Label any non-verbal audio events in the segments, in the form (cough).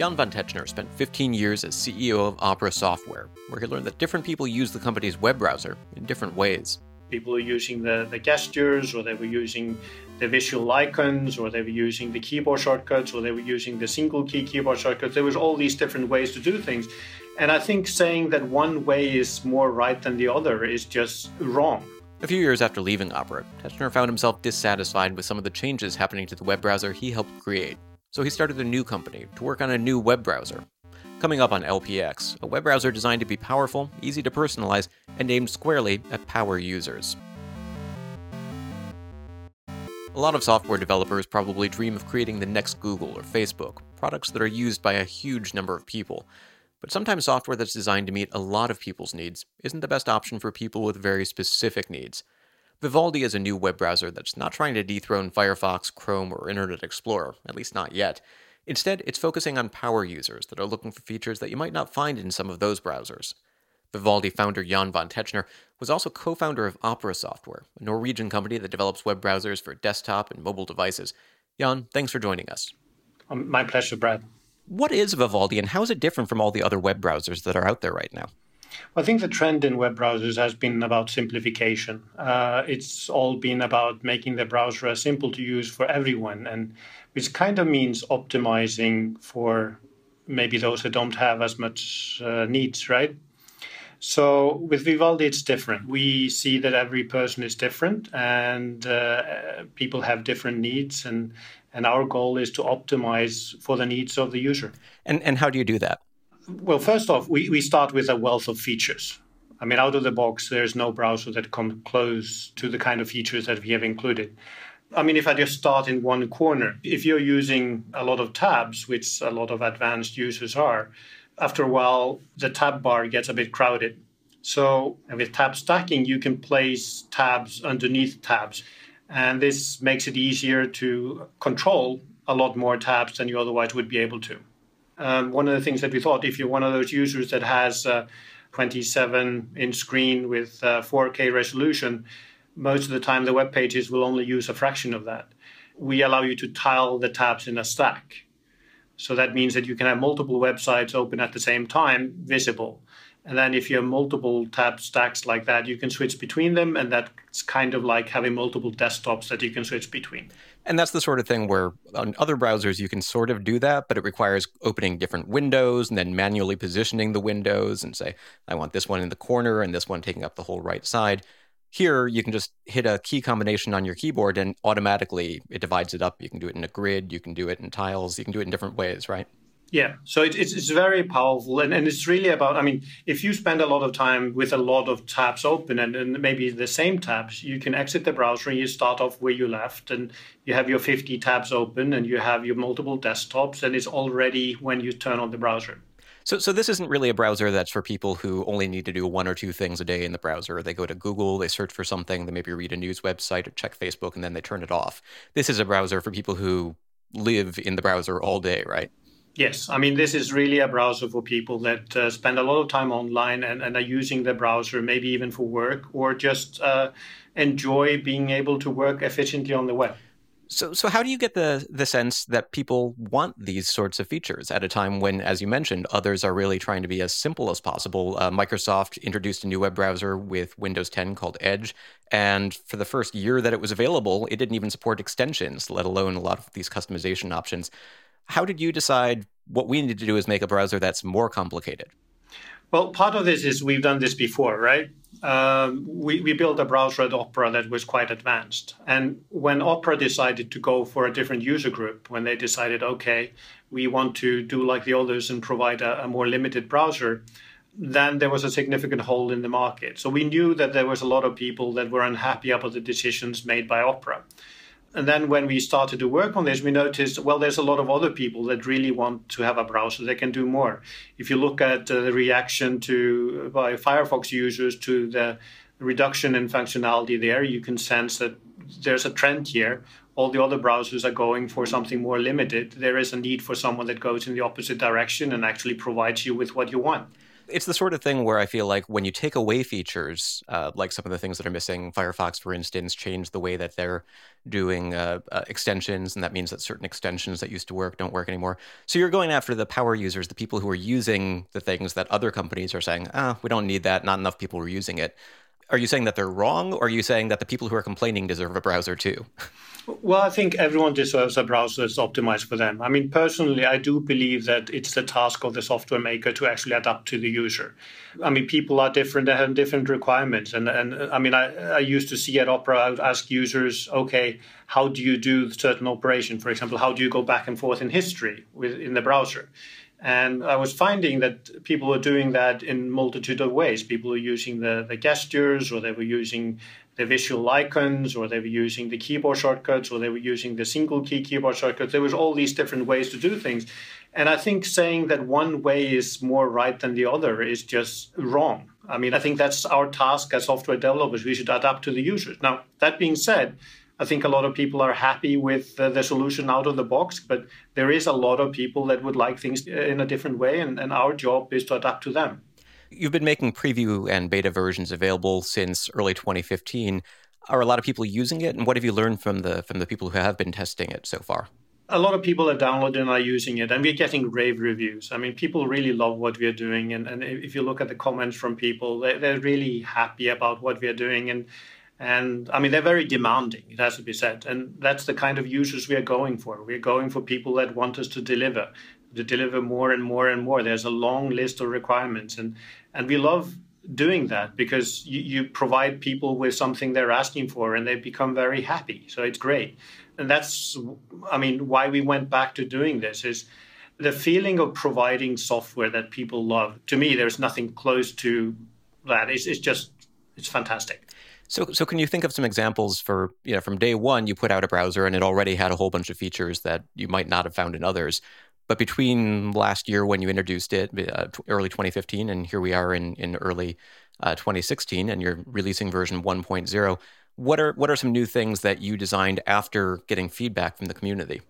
Jan von Tetzchner spent 15 years as CEO of Opera Software, where he learned that different people use the company's web browser in different ways. People were using the, the gestures, or they were using the visual icons, or they were using the keyboard shortcuts, or they were using the single key keyboard shortcuts. There was all these different ways to do things. And I think saying that one way is more right than the other is just wrong. A few years after leaving Opera, Tetzchner found himself dissatisfied with some of the changes happening to the web browser he helped create so he started a new company to work on a new web browser. Coming up on LPX, a web browser designed to be powerful, easy to personalize, and aimed squarely at power users. A lot of software developers probably dream of creating the next Google or Facebook, products that are used by a huge number of people. But sometimes software that's designed to meet a lot of people's needs isn't the best option for people with very specific needs. Vivaldi is a new web browser that's not trying to dethrone Firefox, Chrome, or Internet Explorer, at least not yet. Instead, it's focusing on power users that are looking for features that you might not find in some of those browsers. Vivaldi founder Jan von Tetzchner was also co founder of Opera Software, a Norwegian company that develops web browsers for desktop and mobile devices. Jan, thanks for joining us. Um, my pleasure, Brad. What is Vivaldi and how is it different from all the other web browsers that are out there right now? I think the trend in web browsers has been about simplification. Uh, it's all been about making the browser as simple to use for everyone, and which kind of means optimizing for maybe those that don't have as much uh, needs, right? So with Vivaldi, it's different. We see that every person is different, and uh, people have different needs, and and our goal is to optimize for the needs of the user. And and how do you do that? Well, first off, we, we start with a wealth of features. I mean, out of the box, there's no browser that comes close to the kind of features that we have included. I mean, if I just start in one corner, if you're using a lot of tabs, which a lot of advanced users are, after a while, the tab bar gets a bit crowded. So with tab stacking, you can place tabs underneath tabs. And this makes it easier to control a lot more tabs than you otherwise would be able to. Um, one of the things that we thought, if you're one of those users that has a 27 inch screen with uh, 4K resolution, most of the time the web pages will only use a fraction of that. We allow you to tile the tabs in a stack. So that means that you can have multiple websites open at the same time, visible. And then if you have multiple tab stacks like that, you can switch between them. And that's kind of like having multiple desktops that you can switch between. And that's the sort of thing where on other browsers you can sort of do that, but it requires opening different windows and then manually positioning the windows and say, I want this one in the corner and this one taking up the whole right side. Here, you can just hit a key combination on your keyboard and automatically it divides it up. You can do it in a grid, you can do it in tiles, you can do it in different ways, right? Yeah, so it, it's, it's very powerful. And, and it's really about, I mean, if you spend a lot of time with a lot of tabs open and, and maybe the same tabs, you can exit the browser and you start off where you left and you have your 50 tabs open and you have your multiple desktops and it's all ready when you turn on the browser. So, so this isn't really a browser that's for people who only need to do one or two things a day in the browser. They go to Google, they search for something, they maybe read a news website or check Facebook, and then they turn it off. This is a browser for people who live in the browser all day, right? Yes, I mean, this is really a browser for people that uh, spend a lot of time online and, and, are using the browser, maybe even for work or just uh, enjoy being able to work efficiently on the web. So, so how do you get the the sense that people want these sorts of features at a time when, as you mentioned, others are really trying to be as simple as possible? Uh, Microsoft introduced a new web browser with Windows 10 called Edge, and for the first year that it was available, it didn't even support extensions, let alone a lot of these customization options. How did you decide what we need to do is make a browser that's more complicated? Well, part of this is we've done this before, right? Um, we, we built a browser at Opera that was quite advanced. And when Opera decided to go for a different user group, when they decided, okay, we want to do like the others and provide a, a more limited browser, then there was a significant hole in the market. So we knew that there was a lot of people that were unhappy about the decisions made by Opera. And then when we started to work on this, we noticed, well, there's a lot of other people that really want to have a browser that can do more. If you look at uh, the reaction to by Firefox users to the reduction in functionality there, you can sense that there's a trend here. All the other browsers are going for something more limited. There is a need for someone that goes in the opposite direction and actually provides you with what you want. It's the sort of thing where I feel like when you take away features, uh, like some of the things that are missing, Firefox, for instance, changed the way that they're doing uh, uh, extensions, and that means that certain extensions that used to work don't work anymore. So you're going after the power users, the people who are using the things that other companies are saying, ah, we don't need that. Not enough people are using it. Are you saying that they're wrong, or are you saying that the people who are complaining deserve a browser too? (laughs) Well, I think everyone deserves a browser that's optimized for them. I mean, personally, I do believe that it's the task of the software maker to actually adapt to the user. I mean, people are different; they have different requirements, and and I mean, I, I used to see at Opera, I would ask users, okay, how do you do certain operation? For example, how do you go back and forth in history with in the browser? And I was finding that people were doing that in multitude of ways. People were using the, the gestures, or they were using the visual icons, or they were using the keyboard shortcuts, or they were using the single key keyboard shortcuts. There was all these different ways to do things. And I think saying that one way is more right than the other is just wrong. I mean, I think that's our task as software developers. We should adapt to the users. Now, that being said, I think a lot of people are happy with uh, the solution out of the box, but there is a lot of people that would like things in a different way, and, and our job is to adapt to them. You've been making preview and beta versions available since early 2015. Are a lot of people using it, and what have you learned from the from the people who have been testing it so far? a lot of people are downloading and are using it, and we're getting rave reviews. I mean, people really love what we're doing, and, and if you look at the comments from people, they're, they're really happy about what we're doing, and and I mean, they're very demanding, it has to be said. And that's the kind of users we are going for. We're going for people that want us to deliver, to deliver more and more and more. There's a long list of requirements. And, and we love doing that because you, you provide people with something they're asking for and they become very happy. So it's great. And that's, I mean, why we went back to doing this is the feeling of providing software that people love. To me, there's nothing close to that. It's, it's just, it's fantastic. So, so can you think of some examples for you know from day one you put out a browser and it already had a whole bunch of features that you might not have found in others, but between last year when you introduced it, uh, early 2015, and here we are in in early uh, 2016, and you're releasing version 1.0. What are what are some new things that you designed after getting feedback from the community?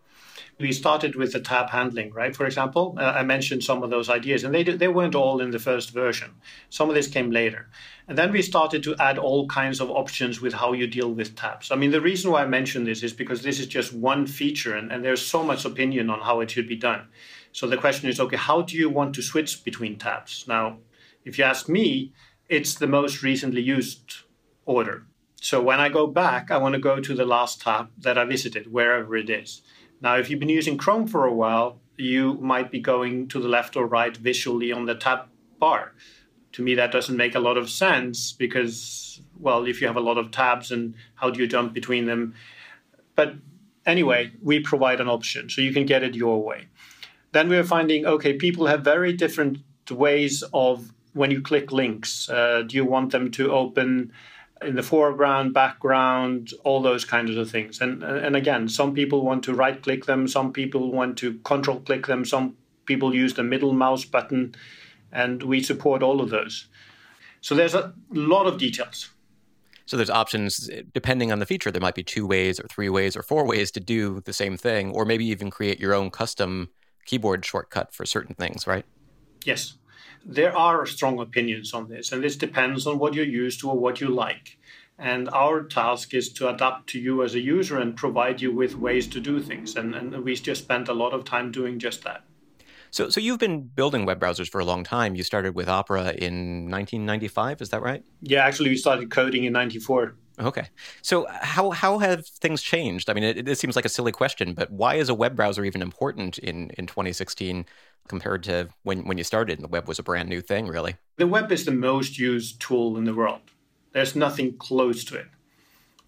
We started with the tab handling, right? For example, uh, I mentioned some of those ideas, and they they weren't all in the first version. Some of this came later, and then we started to add all kinds of options with how you deal with tabs. I mean, the reason why I mention this is because this is just one feature, and, and there's so much opinion on how it should be done. So the question is, okay, how do you want to switch between tabs? Now, if you ask me, it's the most recently used order. So when I go back, I want to go to the last tab that I visited, wherever it is. Now, if you've been using Chrome for a while, you might be going to the left or right visually on the tab bar. To me, that doesn't make a lot of sense because, well, if you have a lot of tabs and how do you jump between them? But anyway, we provide an option so you can get it your way. Then we are finding okay, people have very different ways of when you click links. Uh, do you want them to open in the foreground, background, all those kinds of things. And and again, some people want to right click them, some people want to control click them, some people use the middle mouse button, and we support all of those. So there's a lot of details. So there's options depending on the feature. There might be two ways or three ways or four ways to do the same thing, or maybe even create your own custom keyboard shortcut for certain things, right? Yes there are strong opinions on this, and this depends on what you're used to or what you like. And our task is to adapt to you as a user and provide you with ways to do things. And, and we just spent a lot of time doing just that. So, so you've been building web browsers for a long time. You started with Opera in 1995, is that right? Yeah, actually, we started coding in 94. Okay. So how how have things changed? I mean, it, it, seems like a silly question, but why is a web browser even important in, in 2016 compared to when, when you started and the web was a brand new thing, really? The web is the most used tool in the world. There's nothing close to it.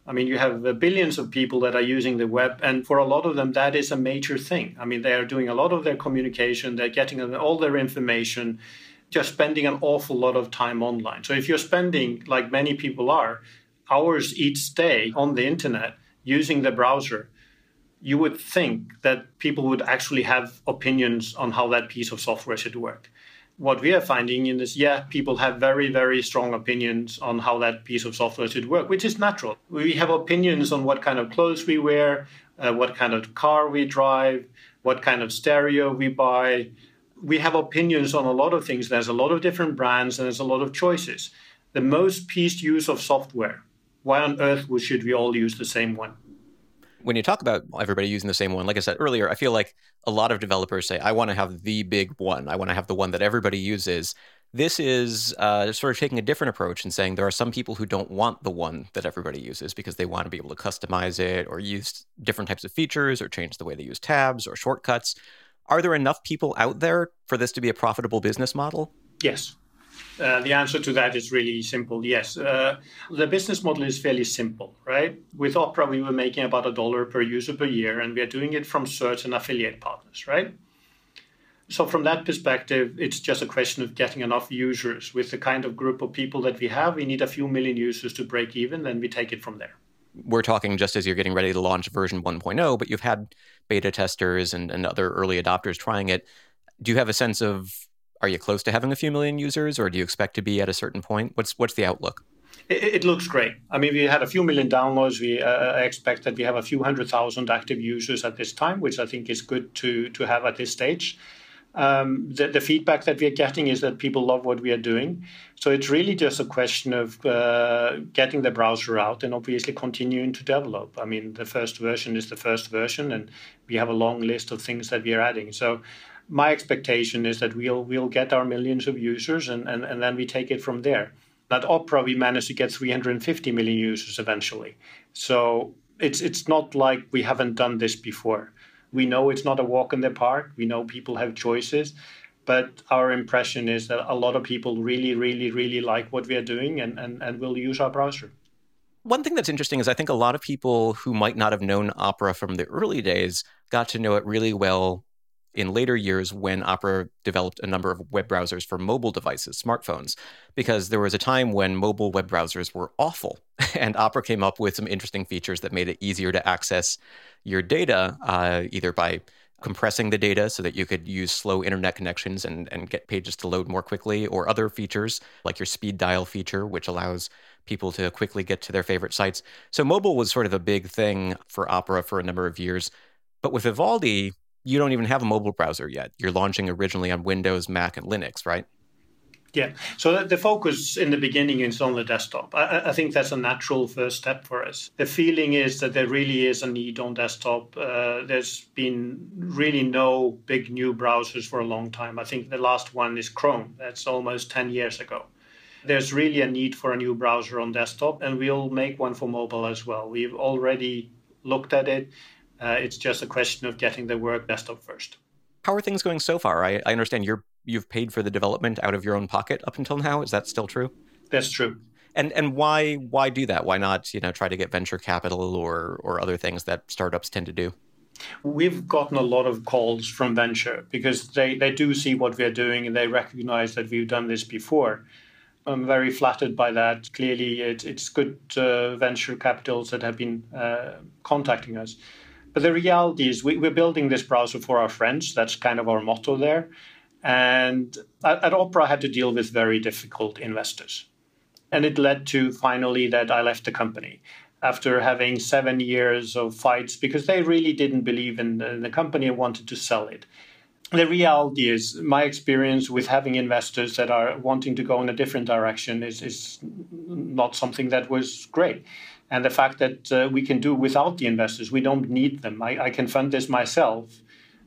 I mean, you have uh, billions of people that are using the web, and for a lot of them, that is a major thing. I mean, they are doing a lot of their communication, they're getting all their information, just spending an awful lot of time online. So if you're spending, like many people are, hours each day on the internet using the browser, you would think that people would actually have opinions on how that piece of software should work. What we are finding in this, yeah, people have very, very strong opinions on how that piece of software should work, which is natural. We have opinions on what kind of clothes we wear, uh, what kind of car we drive, what kind of stereo we buy, we have opinions on a lot of things. There's a lot of different brands and there's a lot of choices. The most pieced use of software. Why on earth should we all use the same one? When you talk about everybody using the same one, like I said earlier, I feel like a lot of developers say, I want to have the big one. I want to have the one that everybody uses. This is uh, sort of taking a different approach and saying there are some people who don't want the one that everybody uses because they want to be able to customize it or use different types of features or change the way they use tabs or shortcuts. Are there enough people out there for this to be a profitable business model? Yes. Uh, the answer to that is really simple. Yes, uh, the business model is fairly simple, right? With Opera, we were making about a dollar per user per year, and we are doing it from certain affiliate partners, right? So, from that perspective, it's just a question of getting enough users. With the kind of group of people that we have, we need a few million users to break even, then we take it from there we're talking just as you're getting ready to launch version 1.0, but you've had beta testers and, and other early adopters trying it. Do you have a sense of are you close to having a few million users, or do you expect to be at a certain point? What's what's the outlook? It, it looks great. I mean, we had a few million downloads. We uh, expect that we have a few hundred thousand active users at this time, which I think is good to to have at this stage um, the, the, feedback that we are getting is that people love what we are doing. So it's really just a question of uh, getting the browser out and obviously continuing to develop. I mean, the first version is the first version, and we have a long list of things that we are adding. So my expectation is that we'll we'll get our millions of users, and, and, and then we take it from there. At Opera, we managed to get 350 million users eventually. So it's it's not like we haven't done this before. We know it's not a walk in the park. We know people have choices. But our impression is that a lot of people really, really, really like what we are doing and, and, and will use our browser. One thing that's interesting is I think a lot of people who might not have known Opera from the early days got to know it really well in later years when Opera developed a number of web browsers for mobile devices, smartphones, because there was a time when mobile web browsers were awful. (laughs) And Opera came up with some interesting features that made it easier to access your data, uh, either by compressing the data so that you could use slow internet connections and, and get pages to load more quickly, or other features like your speed dial feature, which allows people to quickly get to their favorite sites. So mobile was sort of a big thing for Opera for a number of years. But with Vivaldi, you don't even have a mobile browser yet. You're launching originally on Windows, Mac, and Linux, right? Yeah. So the focus in the beginning is on the desktop. I, I, think that's a natural first step for us. The feeling is that there really is a need on desktop. Uh, there's been really no big new browsers for a long time. I think the last one is Chrome. That's almost 10 years ago. There's really a need for a new browser on desktop, and we'll make one for mobile as well. We've already looked at it. Uh, it's just a question of getting the work desktop first. How are things going so far? I, I understand you're you've paid for the development out of your own pocket up until now. Is that still true? That's true. And and why why do that? Why not you know try to get venture capital or or other things that startups tend to do? We've gotten a lot of calls from venture because they, they do see what we're doing and they recognize that we've done this before. I'm very flattered by that. Clearly, it, it's good uh, venture capitals that have been uh, contacting us. But the reality is, we, we're building this browser for our friends. That's kind of our motto there. And at, at Opera, I had to deal with very difficult investors. And it led to finally that I left the company after having seven years of fights because they really didn't believe in the, the company and wanted to sell it. The reality is, my experience with having investors that are wanting to go in a different direction is, is not something that was great and the fact that uh, we can do without the investors, we don't need them. I, I, can fund this myself,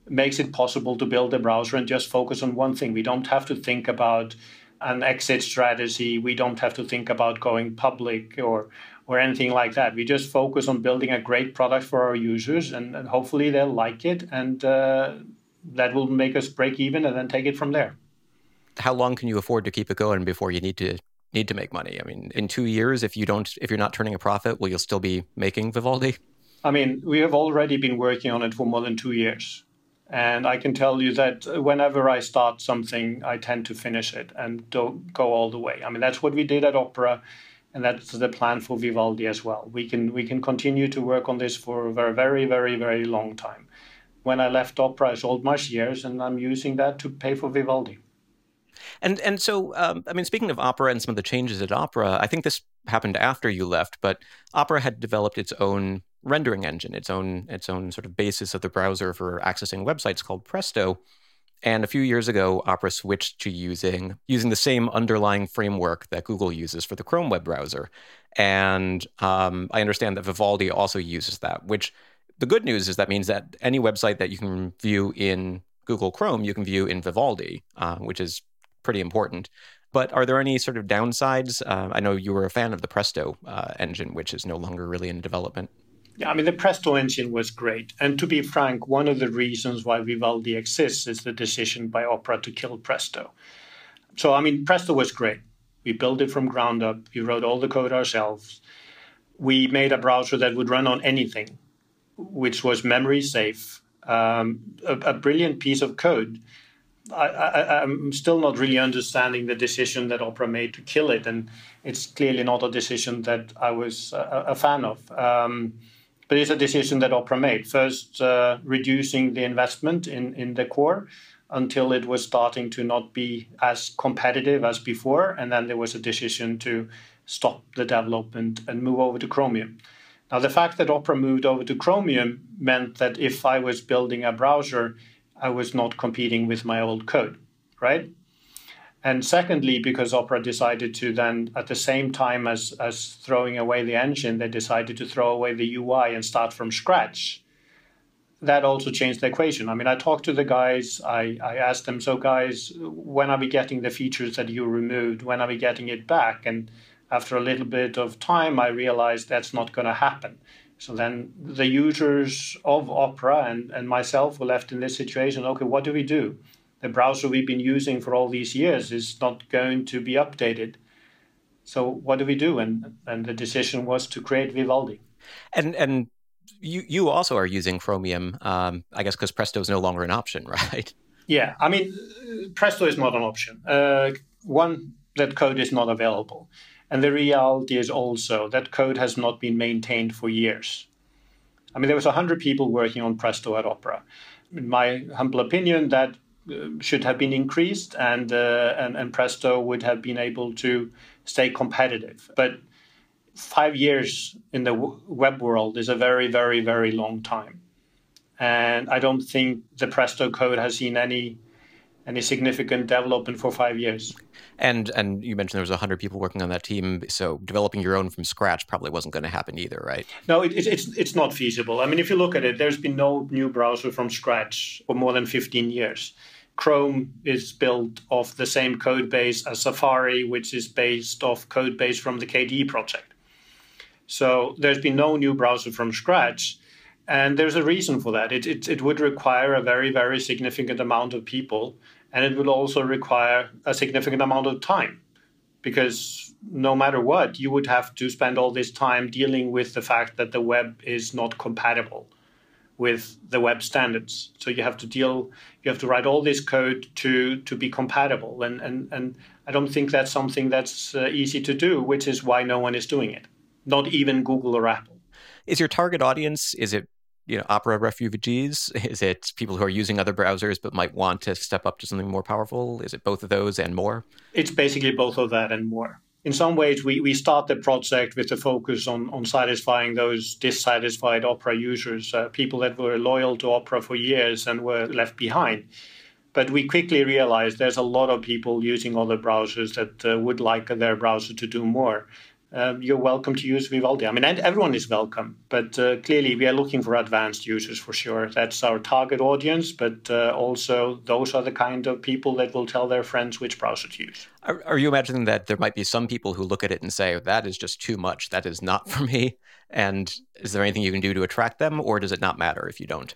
makes it possible to build a browser and just focus on one thing. We don't have to think about an exit strategy. We don't have to think about going public or or anything like that. We just focus on building a great product for our users, and, and hopefully they'll like it, and uh, that will make us break even, and then take it from there. How long can you afford to keep it going before you need to need to make money? I mean, in two years, if you don't, if you're not turning a profit, will you still be making Vivaldi? I mean, we have already been working on it for more than two years. And I can tell you that whenever I start something, I tend to finish it and don't go all the way. I mean, that's what we did at Opera, and that's the plan for Vivaldi as well. We can we can continue to work on this for a very, very, very, very long time. When I left Opera, I sold my shares, and I'm using that to pay for Vivaldi. And and so, um, I mean, speaking of opera and some of the changes at opera, I think this happened after you left, but opera had developed its own rendering engine, its own its own sort of basis of the browser for accessing websites called Presto. And a few years ago, Opera switched to using using the same underlying framework that Google uses for the Chrome web browser. And um, I understand that Vivaldi also uses that. Which the good news is that means that any website that you can view in Google Chrome, you can view in Vivaldi, uh, which is pretty important. But are there any sort of downsides? Uh, I know you were a fan of the Presto uh, engine, which is no longer really in development. Yeah, I mean, the Presto engine was great. And to be frank, one of the reasons why Vivaldi exists is the decision by Opera to kill Presto. So, I mean, Presto was great. We built it from ground up. We wrote all the code ourselves. We made a browser that would run on anything, which was memory safe. Um, a, a, brilliant piece of code. I, am still not really understanding the decision that Opera made to kill it, and it's clearly not a decision that I was a, a fan of. Um, but it's a decision that Opera made. First, uh, reducing the investment in, in the core until it was starting to not be as competitive as before. And then there was a decision to stop the development and move over to Chromium. Now, the fact that Opera moved over to Chromium meant that if I was building a browser, I was not competing with my old code, right? And secondly, because Opera decided to then, at the same time as, as throwing away the engine, they decided to throw away the UI and start from scratch. That also changed the equation. I mean, I talked to the guys, I, I asked them, so guys, when are we getting the features that you removed? When are we getting it back? And after a little bit of time, I realized that's not going to happen. So then the users of Opera and, and myself were left in this situation. Okay, what do we do? the browser we've been using for all these years is not going to be updated. So what do we do? And and the decision was to create Vivaldi. And and you you also are using Chromium, um, I guess, because Presto is no longer an option, (laughs) right? Yeah, I mean, Presto is not an option. Uh, one, that code is not available, and the reality is also that code has not been maintained for years. I mean, there was hundred people working on Presto at Opera. In my humble opinion, that should have been increased, and, uh, and and Presto would have been able to stay competitive. But five years in the web world is a very, very, very long time, and I don't think the Presto code has seen any any significant development for five years. And and you mentioned there was hundred people working on that team, so developing your own from scratch probably wasn't going to happen either, right? No, it, it, it's it's not feasible. I mean, if you look at it, there's been no new browser from scratch for more than fifteen years. Chrome is built off the same code base as Safari, which is based off code base from the KDE project. So there's been no new browser from scratch. And there's a reason for that. It, it, it would require a very, very significant amount of people, and it would also require a significant amount of time. Because no matter what, you would have to spend all this time dealing with the fact that the web is not compatible with the web standards. So you have to deal, you have to write all this code to to be compatible, and and and I don't think that's something that's uh, easy to do, which is why no one is doing it, not even Google or Apple. Is your target audience? Is it you know Opera refugees? (laughs) Is it people who are using other browsers but might want to step up to something more powerful? Is it both of those and more? It's basically both of that and more in some ways, we, we start the project with the focus on, on satisfying those dissatisfied Opera users, uh, people that were loyal to Opera for years and were left behind. But we quickly realized there's a lot of people using other browsers that uh, would like their browser to do more um, you're welcome to use Vivaldi. I mean, everyone is welcome, but uh, clearly we are looking for advanced users for sure. That's our target audience, but uh, also those are the kind of people that will tell their friends which browser to use. Are, are, you imagining that there might be some people who look at it and say, that is just too much, that is not (laughs) for me? And is there anything you can do to attract them, or does it not matter if you don't?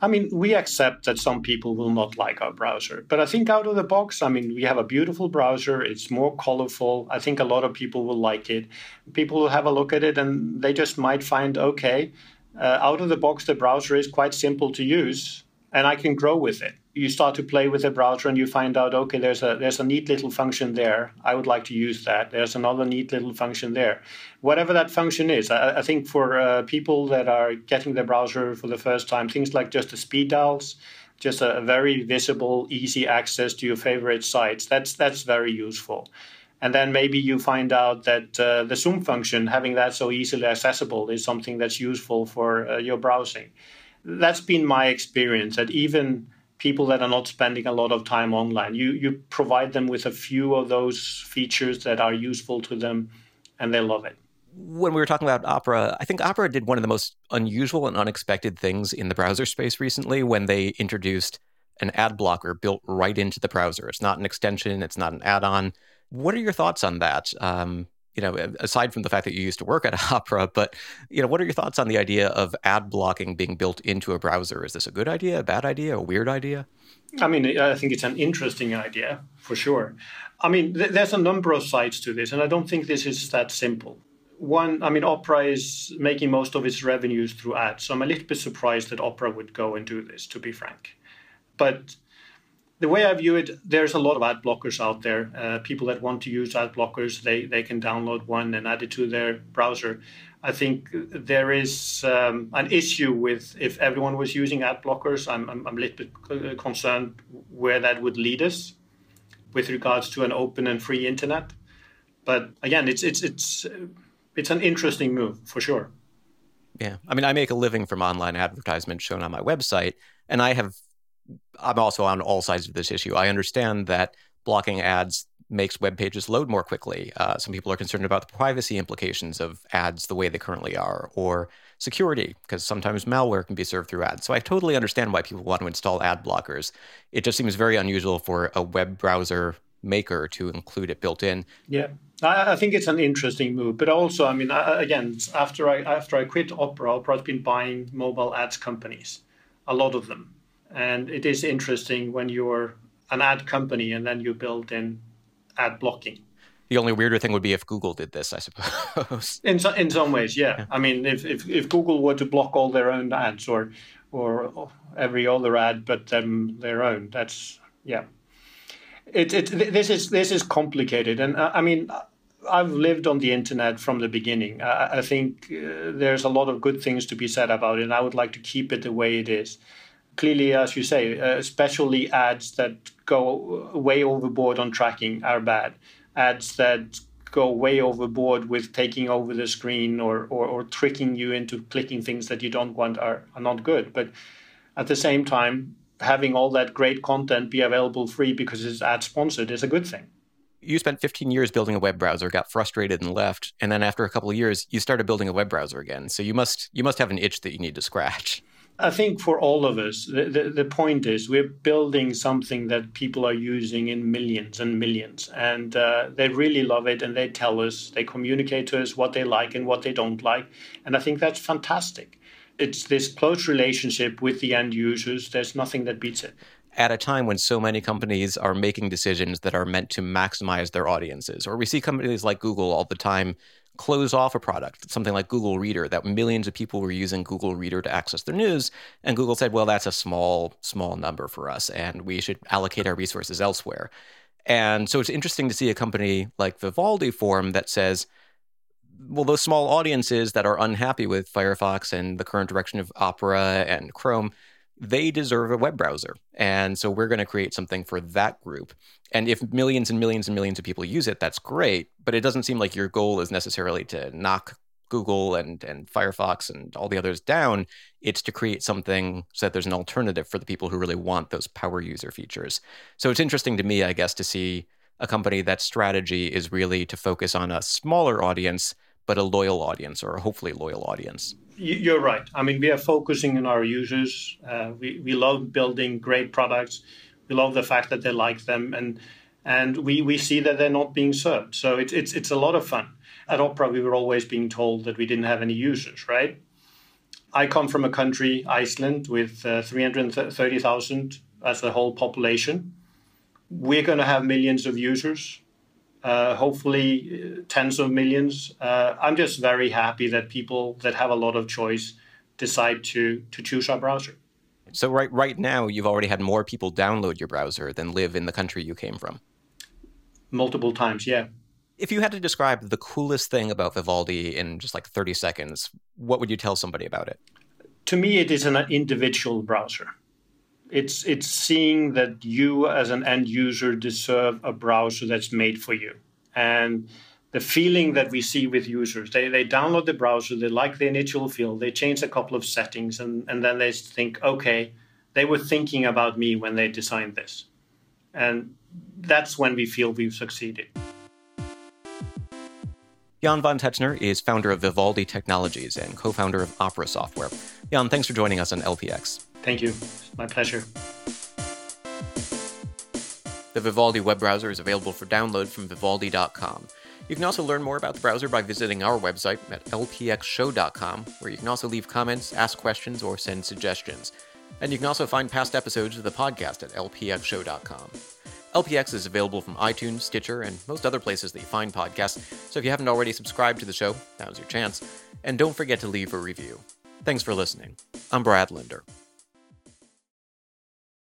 I mean, we accept that some people will not like our browser, but I think out of the box, I mean, we have a beautiful browser. It's more colorful. I think a lot of people will like it. People will have a look at it and they just might find, okay, uh, out of the box, the browser is quite simple to use and I can grow with it you start to play with the browser and you find out okay there's a there's a neat little function there. I would like to use that. There's another neat little function there. Whatever that function is i, I think for uh, people that are getting the browser for the first time things like just the speed dials just a, a very visible easy access to your favorite sites that's that's very useful. And then maybe you find out that uh, the zoom function having that so easily accessible is something that's useful for uh, your browsing. That's been my experience that even people that are not spending a lot of time online. You you provide them with a few of those features that are useful to them, and they love it. When we were talking about Opera, I think Opera did one of the most unusual and unexpected things in the browser space recently when they introduced an ad blocker built right into the browser. It's not an extension, it's not an add-on. What are your thoughts on that? Um, you know, aside from the fact that you used to work at (laughs) Opera, but you know, what are your thoughts on the idea of ad blocking being built into a browser? Is this a good idea, a bad idea, a weird idea? I mean, I think it's an interesting idea for sure. I mean, th- there's a number of sides to this, and I don't think this is that simple. One, I mean, Opera is making most of its revenues through ads, so I'm a little bit surprised that Opera would go and do this, to be frank. But the way I view it, there's a lot of ad blockers out there. Uh, people that want to use ad blockers, they, they can download one and add it to their browser. I think there is um, an issue with if everyone was using ad blockers. I'm, I'm, I'm, a little bit concerned where that would lead us with regards to an open and free internet. But again, it's it's it's it's an interesting move for sure. Yeah, I mean, I make a living from online advertisement shown on my website, and I have I'm also on all sides of this issue. I understand that blocking ads makes web pages load more quickly. Uh, some people are concerned about the privacy implications of ads the way they currently are, or security, because sometimes malware can be served through ads. So I totally understand why people want to install ad blockers. It just seems very unusual for a web browser maker to include it built in. Yeah. I, think it's an interesting move, but also, I mean, again, after I after I quit Opera, Opera's been buying mobile ads companies, a lot of them, and it is interesting when you're an ad company and then you build in ad blocking. The only weirder thing would be if Google did this, I suppose. (laughs) In so, in some ways, yeah. yeah. I mean, if, if if Google were to block all their own ads or or every other ad but them their own, that's yeah. It, it this is this is complicated, and uh, I mean, I've lived on the internet from the beginning. I, I think uh, there's a lot of good things to be said about it, and I would like to keep it the way it is clearly, as you say, uh, especially ads that go way overboard on tracking are bad. Ads that go way overboard with taking over the screen or, or, or tricking you into clicking things that you don't want are, are not good. But at the same time, having all that great content be available free because it's ad sponsored is a good thing. You spent 15 years building a web browser, got frustrated and left, and then after a couple of years, you started building a web browser again. So you must you must have an itch that you need to scratch. I think for all of us, the, the, the, point is we're building something that people are using in millions and millions. And uh, they really love it and they tell us, they communicate to us what they like and what they don't like. And I think that's fantastic. It's this close relationship with the end users. There's nothing that beats it. At a time when so many companies are making decisions that are meant to maximize their audiences, or we see companies like Google all the time close off a product, something like Google Reader, that millions of people were using Google Reader to access their news. And Google said, well, that's a small, small number for us, and we should allocate our resources elsewhere. And so it's interesting to see a company like Vivaldi form that says, well, those small audiences that are unhappy with Firefox and the current direction of Opera and Chrome, they deserve a web browser. And so we're going to create something for that group. And if millions and millions and millions of people use it, that's great. But it doesn't seem like your goal is necessarily to knock Google and, and Firefox and all the others down. It's to create something so that there's an alternative for the people who really want those power user features. So it's interesting to me, I guess, to see a company that strategy is really to focus on a smaller audience, but a loyal audience or a hopefully loyal audience. You're right. I mean, we are focusing on our users. Uh, we, we love building great products. We love the fact that they like them, and and we, we see that they're not being served. So it's it's it's a lot of fun. At Opera, we were always being told that we didn't have any users, right? I come from a country, Iceland, with uh, 330,000 as a whole population. We're going to have millions of users uh, hopefully uh, tens of millions. Uh, I'm just very happy that people that have a lot of choice decide to to choose our browser. So right right now, you've already had more people download your browser than live in the country you came from. Multiple times, yeah. If you had to describe the coolest thing about Vivaldi in just like 30 seconds, what would you tell somebody about it? To me, it is an individual browser. It's it's seeing that you as an end user deserve a browser that's made for you. And the feeling that we see with users, they, they download the browser, they like the initial feel, they change a couple of settings, and, and then they think, okay, they were thinking about me when they designed this. And that's when we feel we've succeeded. Jan von Tetzchner is founder of Vivaldi Technologies and co founder of Opera Software. Jan, thanks for joining us on LPX. Thank you. My pleasure. The Vivaldi web browser is available for download from vivaldi.com. You can also learn more about the browser by visiting our website at lpxshow.com, where you can also leave comments, ask questions, or send suggestions. And you can also find past episodes of the podcast at lpxshow.com. LPX is available from iTunes, Stitcher, and most other places that you find podcasts, so if you haven't already subscribed to the show, now's your chance. And don't forget to leave a review. Thanks for listening. I'm Brad Linder.